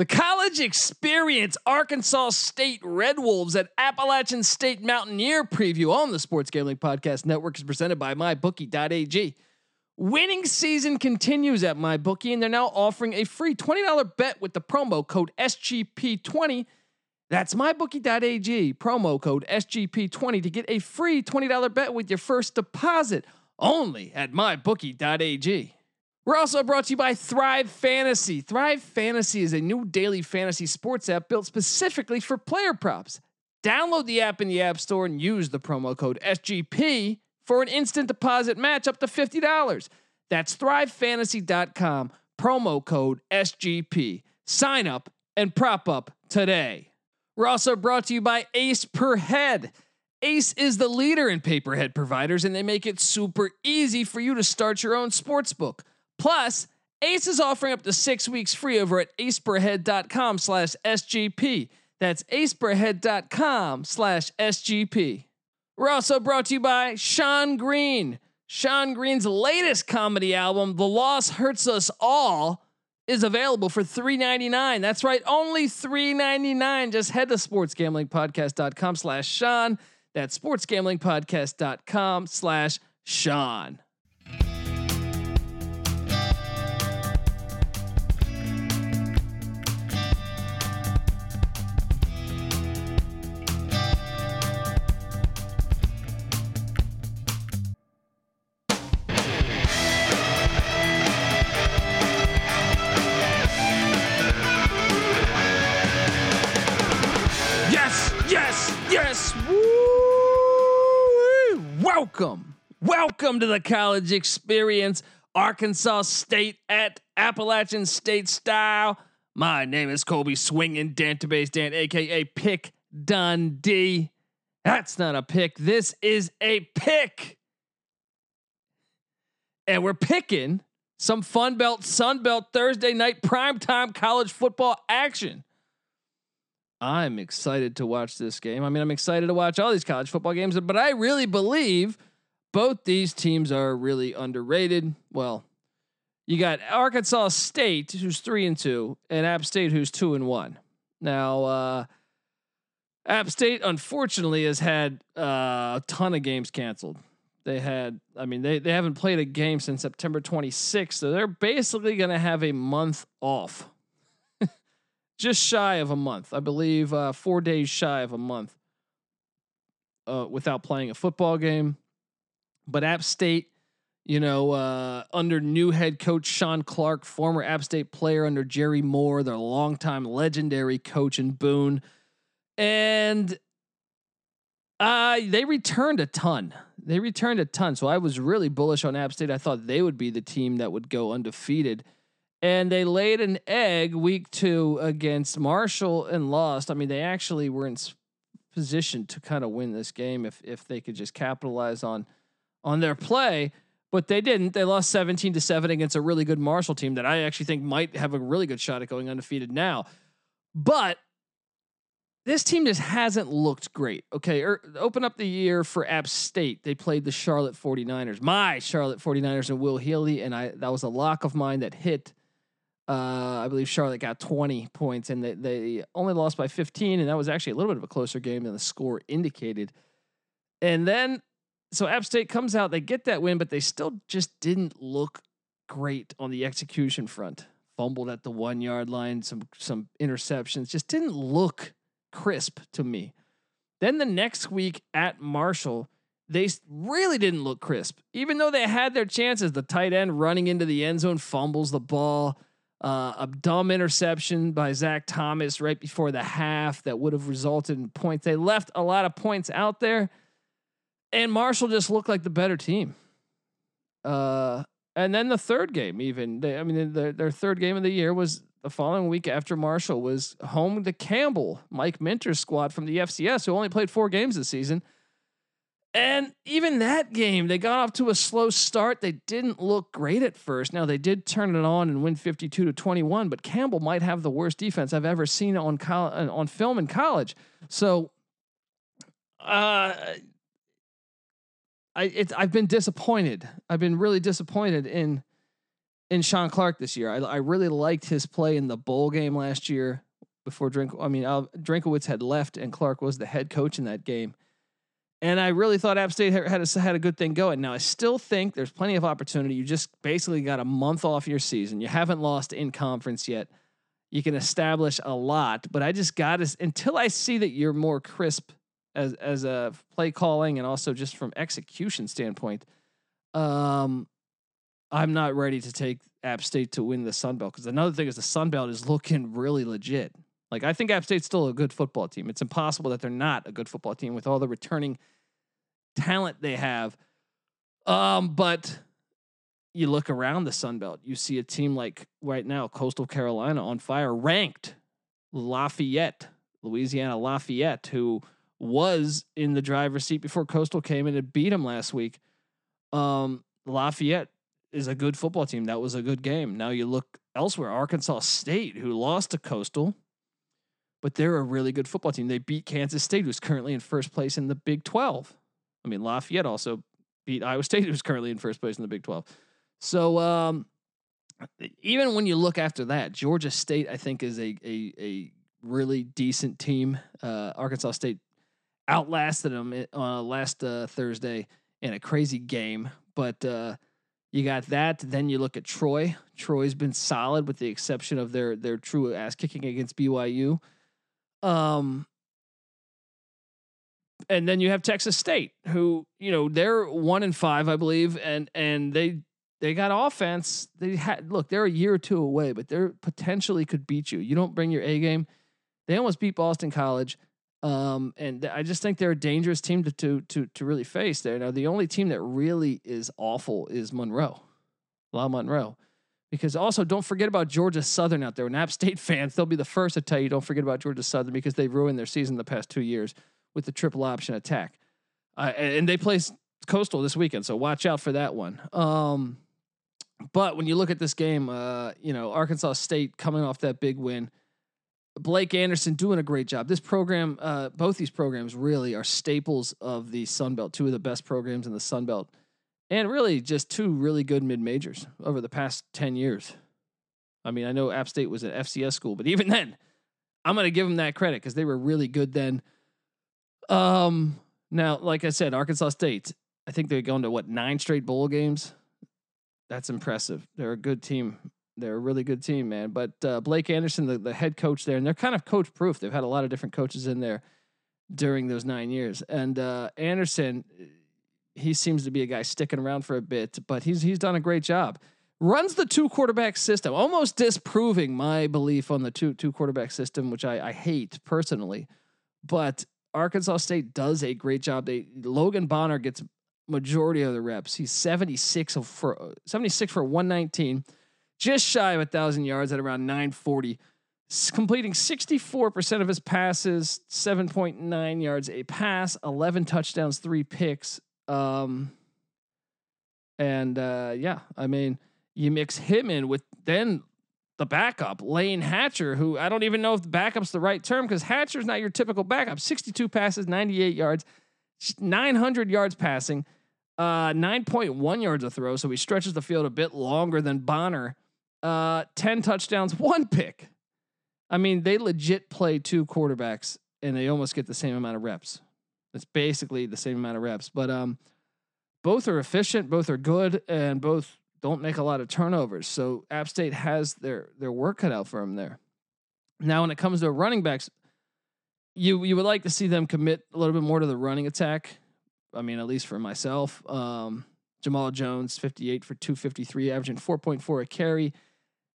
The college experience Arkansas State Red Wolves at Appalachian State Mountaineer preview on the Sports Gambling Podcast Network is presented by MyBookie.ag. Winning season continues at MyBookie, and they're now offering a free $20 bet with the promo code SGP20. That's MyBookie.ag, promo code SGP20 to get a free $20 bet with your first deposit only at MyBookie.ag. We're also brought to you by Thrive Fantasy. Thrive Fantasy is a new daily fantasy sports app built specifically for player props. Download the app in the App Store and use the promo code SGP for an instant deposit match up to $50. That's thrivefantasy.com, promo code SGP. Sign up and prop up today. We're also brought to you by Ace Per Head. Ace is the leader in pay per head providers, and they make it super easy for you to start your own sports book. Plus, Ace is offering up to six weeks free over at aceperhead.com slash SGP. That's aceperhead.com slash SGP. We're also brought to you by Sean Green. Sean Green's latest comedy album, The Loss Hurts Us All, is available for $3.99. That's right, only $3.99. Just head to sportsgamblingpodcast.com slash Sean. That's sportsgamblingpodcast.com slash Sean. Welcome. To the college experience. Arkansas State at Appalachian State style. My name is Colby Swinging Dantabase Dan, aka Pick Dundee. That's not a pick. This is a pick. And we're picking some Fun Belt, Sun Belt Thursday night primetime college football action. I'm excited to watch this game. I mean, I'm excited to watch all these college football games, but I really believe both these teams are really underrated. Well, you got Arkansas State, who's three and two, and App State, who's two and one. Now, uh, App State, unfortunately, has had uh, a ton of games canceled. They had, I mean, they, they haven't played a game since September 26th, so they're basically going to have a month off just shy of a month, I believe, uh, four days shy of a month, uh, without playing a football game. But App State, you know, uh, under new head coach Shawn Clark, former App State player under Jerry Moore, their longtime legendary coach in Boone, and uh, they returned a ton. They returned a ton. So I was really bullish on App State. I thought they would be the team that would go undefeated and they laid an egg week two against Marshall and lost. I mean, they actually were in position to kind of win this game if if they could just capitalize on on their play, but they didn't. They lost 17 to 7 against a really good Marshall team that I actually think might have a really good shot at going undefeated now. But this team just hasn't looked great. Okay, er, open up the year for App State. They played the Charlotte 49ers. My Charlotte 49ers and Will Healy and I that was a lock of mine that hit uh, I believe Charlotte got 20 points and they, they only lost by 15. And that was actually a little bit of a closer game than the score indicated. And then, so App State comes out, they get that win, but they still just didn't look great on the execution front. Fumbled at the one yard line, some some interceptions, just didn't look crisp to me. Then the next week at Marshall, they really didn't look crisp. Even though they had their chances, the tight end running into the end zone fumbles the ball. Uh, a dumb interception by Zach Thomas right before the half that would have resulted in points. They left a lot of points out there, and Marshall just looked like the better team. Uh, and then the third game, even they, I mean, their, their third game of the year was the following week after Marshall was home to Campbell, Mike Minter's squad from the FCS, who only played four games this season. And even that game, they got off to a slow start. They didn't look great at first. Now they did turn it on and win 52 to 21, but Campbell might have the worst defense I've ever seen on col- on film in college. So uh I it's I've been disappointed. I've been really disappointed in in Shawn Clark this year. I, I really liked his play in the bowl game last year before Drink. I mean, uh, Drinkwitz had left and Clark was the head coach in that game. And I really thought App State had, had a, had a good thing going. Now I still think there's plenty of opportunity. You just basically got a month off your season. You haven't lost in conference yet. You can establish a lot, but I just got to until I see that you're more crisp as as a play calling and also just from execution standpoint. Um, I'm not ready to take App State to win the Sun Belt because another thing is the Sun Belt is looking really legit. Like I think App State's still a good football team. It's impossible that they're not a good football team with all the returning talent they have. Um, but you look around the Sun Belt, you see a team like right now, Coastal Carolina on fire, ranked Lafayette, Louisiana Lafayette, who was in the driver's seat before Coastal came in and beat him last week. Um, Lafayette is a good football team. That was a good game. Now you look elsewhere, Arkansas State, who lost to Coastal, but they're a really good football team. They beat Kansas State, who's currently in first place in the Big 12. I mean, Lafayette also beat Iowa State, who's currently in first place in the Big 12. So um, even when you look after that, Georgia State, I think, is a a, a really decent team. Uh, Arkansas State outlasted them uh, last uh, Thursday in a crazy game, but uh, you got that. Then you look at Troy. Troy's been solid, with the exception of their their true ass kicking against BYU. Um, and then you have Texas State, who you know they're one in five, I believe, and and they they got offense. They had look, they're a year or two away, but they're potentially could beat you. You don't bring your A game. They almost beat Boston College, um, and I just think they're a dangerous team to to to to really face. There now, the only team that really is awful is Monroe, La Monroe. Because also, don't forget about Georgia Southern out there. When App State fans, they'll be the first to tell you don't forget about Georgia Southern because they've ruined their season the past two years with the triple option attack. Uh, and they play Coastal this weekend, so watch out for that one. Um, but when you look at this game, uh, you know Arkansas State coming off that big win, Blake Anderson doing a great job. This program, uh, both these programs, really are staples of the Sun Belt. Two of the best programs in the Sun Belt and really just two really good mid majors over the past 10 years. I mean, I know App State was an FCS school, but even then, I'm going to give them that credit because they were really good then. Um, now, like I said, Arkansas State, I think they're going to what nine straight bowl games. That's impressive. They're a good team. They're a really good team, man. But uh, Blake Anderson, the, the head coach there, and they're kind of coach proof. They've had a lot of different coaches in there during those nine years. And uh, Anderson, he seems to be a guy sticking around for a bit, but he's he's done a great job. Runs the two quarterback system, almost disproving my belief on the two two quarterback system, which I, I hate personally. But Arkansas State does a great job. They Logan Bonner gets majority of the reps. He's 76 for 76 for 119, just shy of a thousand yards at around 940, completing 64% of his passes, 7.9 yards a pass, 11 touchdowns, three picks. Um, and uh, yeah, I mean, you mix him in with then the backup, Layne Hatcher, who I don't even know if the backup's the right term because Hatcher's not your typical backup. 62 passes, 98 yards, 900 yards passing, uh, 9.1 yards a throw. So he stretches the field a bit longer than Bonner. Uh, 10 touchdowns, one pick. I mean, they legit play two quarterbacks and they almost get the same amount of reps. It's basically the same amount of reps, but um, both are efficient, both are good, and both don't make a lot of turnovers. So App State has their their work cut out for them there. Now, when it comes to running backs, you you would like to see them commit a little bit more to the running attack. I mean, at least for myself, um, Jamal Jones, fifty-eight for two fifty-three, averaging four point four a carry.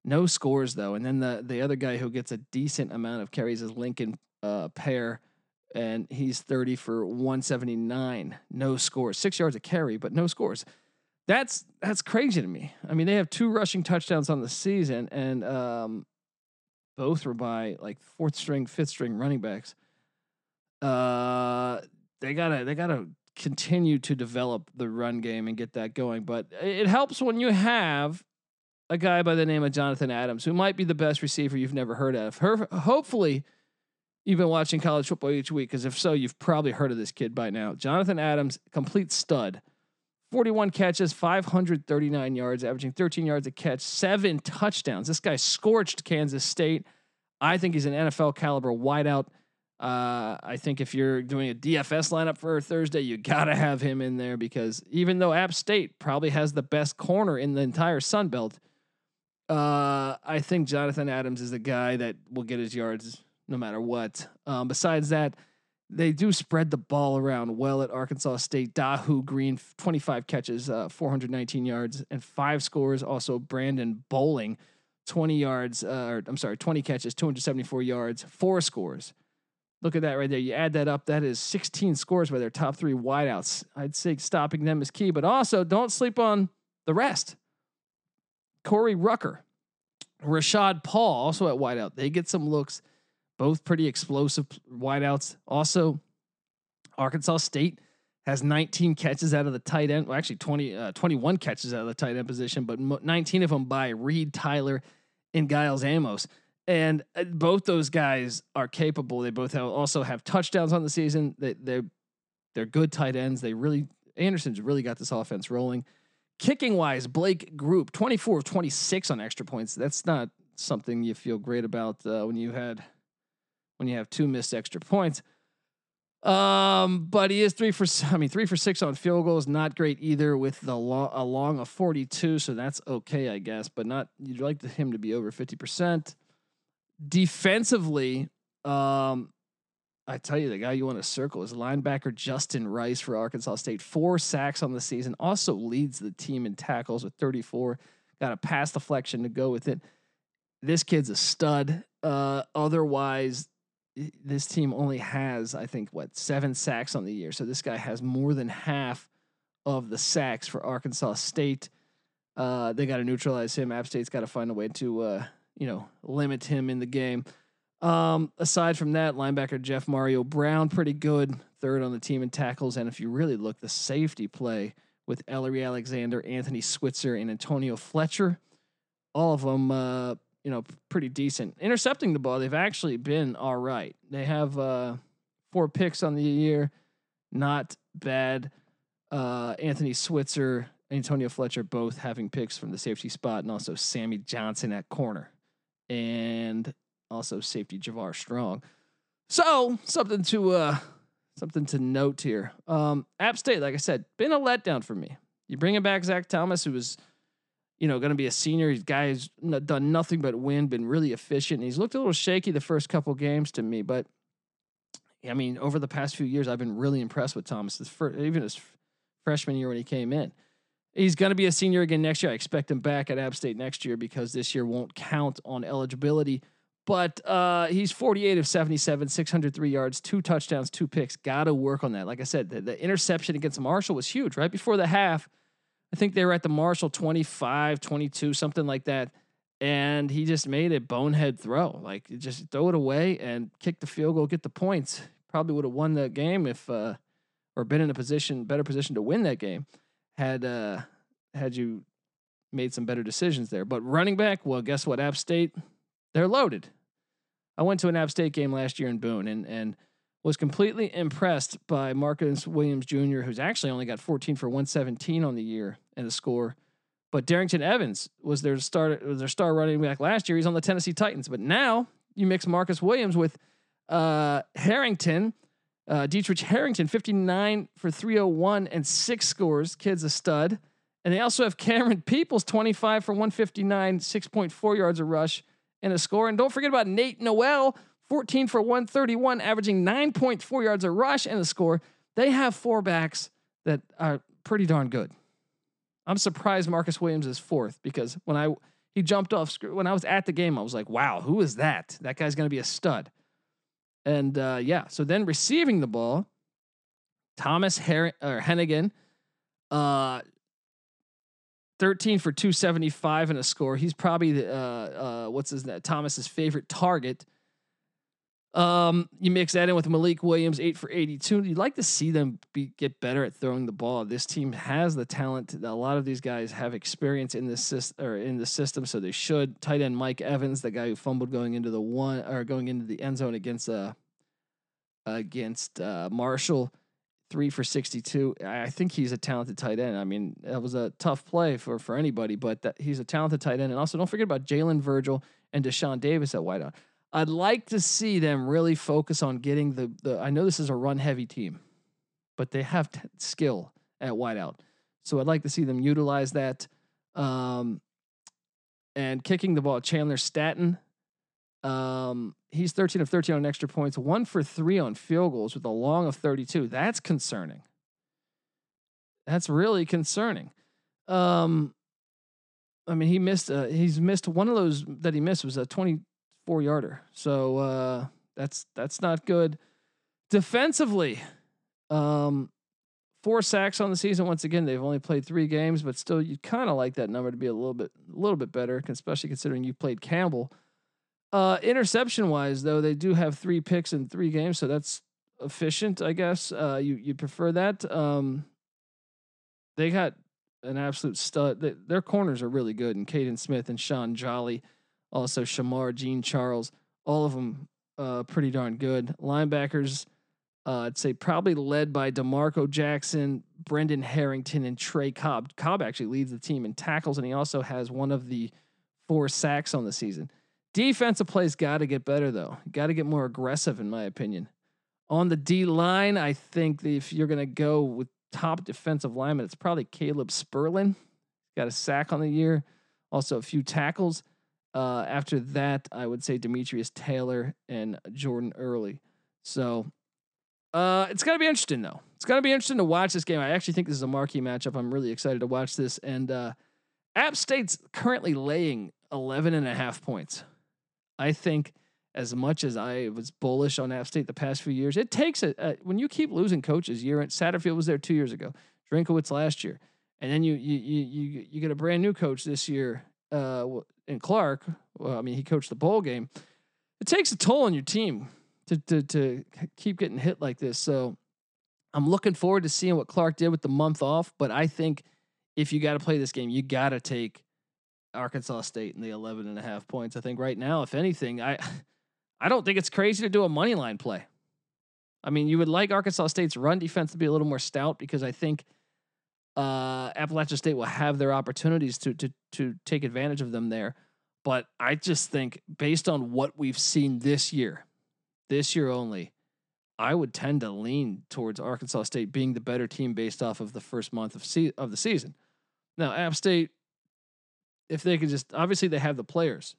No scores though, and then the the other guy who gets a decent amount of carries is Lincoln uh, Pare and he's 30 for 179. No scores. Six yards of carry, but no scores. That's that's crazy to me. I mean, they have two rushing touchdowns on the season, and um, both were by like fourth string, fifth string running backs. Uh, they gotta they gotta continue to develop the run game and get that going. But it helps when you have a guy by the name of Jonathan Adams, who might be the best receiver you've never heard of. Her, hopefully, you've been watching college football each week, because if so, you've probably heard of this kid by now. Jonathan Adams, complete stud. 41 catches, 539 yards, averaging 13 yards a catch, seven touchdowns. This guy scorched Kansas State. I think he's an NFL caliber wideout. Uh, I think if you're doing a DFS lineup for Thursday, you got to have him in there because even though App State probably has the best corner in the entire Sun Belt, uh, I think Jonathan Adams is the guy that will get his yards no matter what. Um, besides that, they do spread the ball around well at Arkansas State. Dahu Green, 25 catches, uh, 419 yards, and five scores. Also, Brandon Bowling, 20 yards, uh, or I'm sorry, 20 catches, 274 yards, four scores. Look at that right there. You add that up, that is 16 scores by their top three wideouts. I'd say stopping them is key, but also don't sleep on the rest. Corey Rucker, Rashad Paul, also at wideout. They get some looks both pretty explosive wideouts. Also, Arkansas State has 19 catches out of the tight end. Well, actually, 20, uh, 21 catches out of the tight end position, but 19 of them by Reed Tyler and Giles Amos. And uh, both those guys are capable. They both have, also have touchdowns on the season. They, they're they're good tight ends. They really Anderson's really got this offense rolling. Kicking wise, Blake Grupe, 24 of 26 on extra points. That's not something you feel great about uh, when you had when you have two missed extra points. Um, but he is three for I mean three for six on field goals, not great either with the long a of 42, so that's okay, I guess, but not you'd like him to be over 50%. Defensively, um, I tell you, the guy you want to circle is linebacker Justin Rice for Arkansas State. Four sacks on the season. Also leads the team in tackles with 34. Got a pass deflection to go with it. This kid's a stud. Uh, otherwise, this team only has, I think, what seven sacks on the year. So this guy has more than half of the sacks for Arkansas State. Uh, they got to neutralize him. App State's got to find a way to, uh, you know, limit him in the game. Um, aside from that, linebacker Jeff Mario Brown, pretty good, third on the team in tackles. And if you really look, the safety play with Ellery Alexander, Anthony Switzer, and Antonio Fletcher, all of them uh, you know, pretty decent. Intercepting the ball, they've actually been all right. They have uh, four picks on the year, not bad. Uh, Anthony Switzer, Antonio Fletcher, both having picks from the safety spot, and also Sammy Johnson at corner, and also safety Javar Strong. So something to uh, something to note here. Um, App State, like I said, been a letdown for me. You bring him back Zach Thomas, who was you know, going to be a senior. He's guy's done nothing but win, been really efficient. He's looked a little shaky the first couple games to me, but I mean, over the past few years, I've been really impressed with Thomas. His first, even his freshman year when he came in, he's going to be a senior again next year. I expect him back at App State next year because this year won't count on eligibility. But uh, he's 48 of 77, 603 yards, two touchdowns, two picks. Got to work on that. Like I said, the, the interception against Marshall was huge right before the half I think they were at the Marshall 25, 22, something like that. And he just made a bonehead throw. Like just throw it away and kick the field goal, get the points. Probably would have won that game if uh or been in a position, better position to win that game had uh had you made some better decisions there. But running back, well, guess what? App State, they're loaded. I went to an App State game last year in Boone and and was completely impressed by Marcus Williams Jr., who's actually only got 14 for 117 on the year and a score. But Darrynton Evans was their star was their star running back last year. He's on the Tennessee Titans. But now you mix Marcus Williams with uh, Harrington, uh, Daetrich Harrington, 59 for 301 and six scores. Kid's a stud. And they also have Cameron Peoples, 25 for 159, 6.4 yards a rush and a score. And don't forget about Nate Noel, 14 for 131, averaging 9.4 yards a rush and a score. They have four backs that are pretty darn good. I'm surprised Marcus Williams is fourth because when I he jumped off when I was at the game, I was like, wow, who is that? That guy's going to be a stud. And uh, yeah, so then receiving the ball, Thomas Her- or Hennigan, uh, 13 for 275 and a score. He's probably the, uh, uh, what's his name? Thomas's favorite target. Um, you mix that in with Malik Williams, eight for 82. You'd like to see them be, get better at throwing the ball. This team has the talent. A lot of these guys have experience in this system or in the system, so they should. Tight end Mike Evans, the guy who fumbled going into the one or going into the end zone against uh against uh, Marshall. Three for 62. I think he's a talented tight end. I mean, that was a tough play for, for anybody, but that, he's a talented tight end. And also, don't forget about Jalen Virgil and Deshaun Davis at wideout. I'd like to see them really focus on getting the, the I know this is a run heavy team, but they have t- skill at wideout. So I'd like to see them utilize that. Um, and kicking the ball, Chandler Staton. Um, he's 13 of 13 on extra points, one for three on field goals with a long of 32. That's concerning. That's really concerning. Um, I mean, he missed. Uh, he's missed one of those that he missed was a 24 yarder. So uh, that's that's not good. Defensively, um, four sacks on the season. Once again, they've only played three games, but still, you kind of like that number to be a little bit, a little bit better, especially considering you played Campbell. Uh, interception wise, though, they do have three picks in three games, so that's efficient, I guess. Uh, you you prefer that? Um, they got an absolute stud. They, their corners are really good, and Kaden Smith and Shaun Jolly, also Shemar, Jean Charles, all of them uh, pretty darn good. Linebackers, uh, I'd say probably led by D'Marco Jackson, Brendan Harrington, and Trey Cobb. Cobb actually leads the team in tackles, and he also has one of the four sacks on the season. Defensive plays got to get better though. Got to get more aggressive, in my opinion. On the D line, I think if you're going to go with top defensive lineman, it's probably Caleb Spurlin. Got a sack on the year, also a few tackles. Uh, after that, I would say Demetrius Taylor and Jordan Early. So uh, it's going to be interesting, though. It's going to be interesting to watch this game. I actually think this is a marquee matchup. I'm really excited to watch this. And uh, App State's currently laying 11 and a half points. I think as much as I was bullish on App State the past few years, it takes a, a when you keep losing coaches. Year in Satterfield was there two years ago, Drinkwitz last year, and then you you you you get a brand new coach this year. Uh, in Clark, well, I mean, he coached the bowl game. It takes a toll on your team to to to keep getting hit like this. So I'm looking forward to seeing what Clark did with the month off. But I think if you got to play this game, you got to take Arkansas State in the 11 and a half points. I think right now, if anything, I I don't think it's crazy to do a money line play. I mean, you would like Arkansas State's run defense to be a little more stout because I think uh, Appalachian State will have their opportunities to to to take advantage of them there. But I just think based on what we've seen this year, this year only, I would tend to lean towards Arkansas State being the better team based off of the first month of se- of the season. Now, App State if they could just obviously they have the players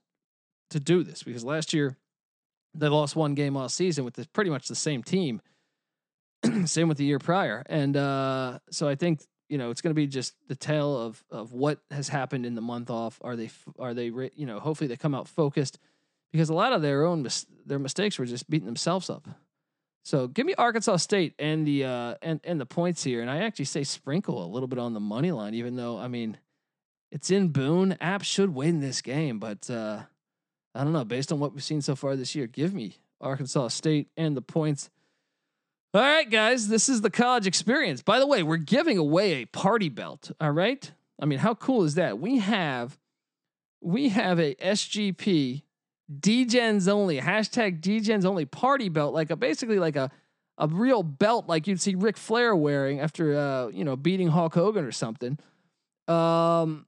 to do this because last year they lost one game all season with pretty much the same team. same with the year prior, and uh, so I think you know it's going to be just the tale of of what has happened in the month off. Are they are they you know hopefully they come out focused because a lot of their own mis- their mistakes were just beating themselves up. So give me Arkansas State and the uh, and and the points here, and I actually say sprinkle a little bit on the money line, even though I mean it's in Boone. App should win this game, but uh, I don't know. Based on what we've seen so far this year, give me Arkansas State and the points. All right, guys, this is the college experience. By the way, we're giving away a party belt. All right. I mean, how cool is that? We have we have a SGP DGens only hashtag DGens only party belt, like a basically like a a real belt like you'd see Ric Flair wearing after uh, you know beating Hulk Hogan or something. Um,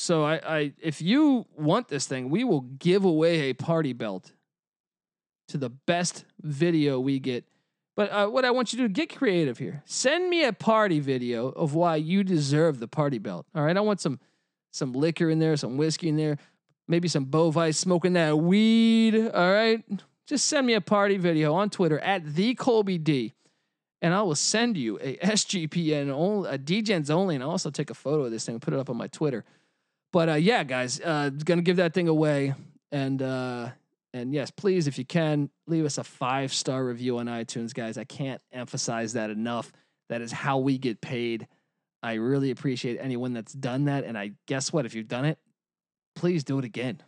so I, I, if you want this thing, we will give away a party belt to the best video we get. But uh, what I want you to do, get creative here. Send me a party video of why you deserve the party belt. All right, I want some some liquor in there, some whiskey in there, maybe some Bovise smoking that weed. All right, just send me a party video on Twitter at the Colby D, and I will send you a SGPN only, a DGens only, and I'll also take a photo of this thing and put it up on my Twitter. But uh, yeah, guys, uh, gonna give that thing away, and uh, and yes, please, if you can, leave us a five star review on iTunes, guys. I can't emphasize that enough. That is how we get paid. I really appreciate anyone that's done that, and I guess what? If you've done it, please do it again.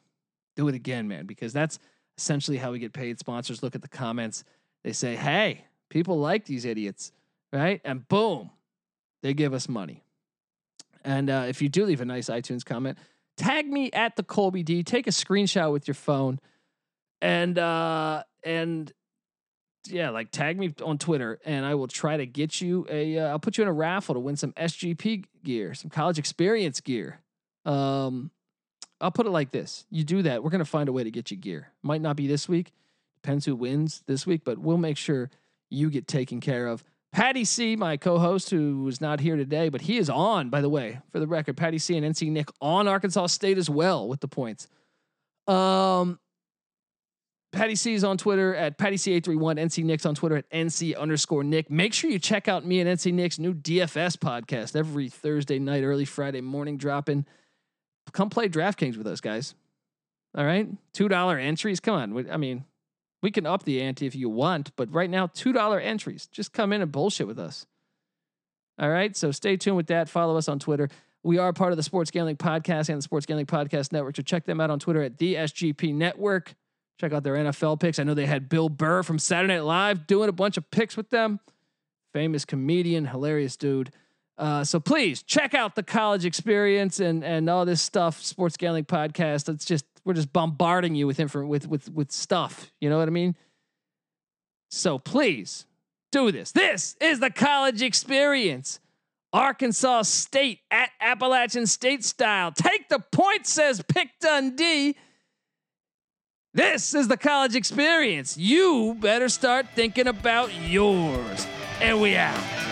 Do it again, man, because that's essentially how we get paid. Sponsors look at the comments, they say, "Hey, people like these idiots," right? And boom, they give us money. And uh, if you do leave a nice iTunes comment, tag me at the Colby D. Take a screenshot with your phone, and uh, and yeah, like tag me on Twitter, and I will try to get you a. will uh, put you in a raffle to win some SGP gear, some college experience gear. Um, I'll put it like this: you do that, we're gonna find a way to get you gear. Might not be this week, depends who wins this week, but we'll make sure you get taken care of. Patty C, my co-host, who was not here today, but he is on. By the way, for the record, Patty C and NC Nick on Arkansas State as well with the points. Um, Patty C is on Twitter at Patty C831, NC Nick's on Twitter at NC underscore Nick. Make sure you check out me and NC Nick's new DFS podcast every Thursday night, early Friday morning dropping. Come play DraftKings with us, guys. All right. $2 entries. Come on. I mean, we can up the ante if you want, but right now, $2 entries. Just come in and bullshit with us. All right. So stay tuned with that. Follow us on Twitter. We are part of the Sports Gambling Podcast and the Sports Gambling Podcast Network. So check them out on Twitter at the SGP Network. Check out their NFL picks. I know they had Bill Burr from Saturday Night Live doing a bunch of picks with them. Famous comedian, hilarious dude. Uh, so please check out the college experience and and all this stuff. Sports Gambling Podcast. It's just we're just bombarding you with info with with with stuff. You know what I mean? So please do this. This is the college experience. Arkansas State at Appalachian State style. Take the point, says Pick Dundee. This is the college experience. You better start thinking about yours. And we out.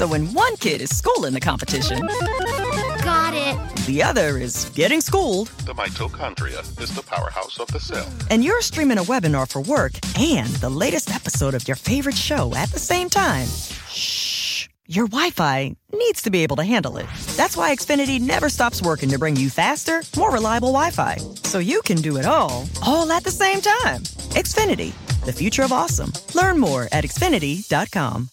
So when one kid is schooling the competition, got it. The other is getting schooled. The mitochondria is the powerhouse of the cell. And you're streaming a webinar for work and the latest episode of your favorite show at the same time. Shh. Your Wi Fi needs to be able to handle it. That's why Xfinity never stops working to bring you faster, more reliable Wi Fi. So you can do it all, all at the same time. Xfinity the future of awesome. Learn more at Xfinity.com.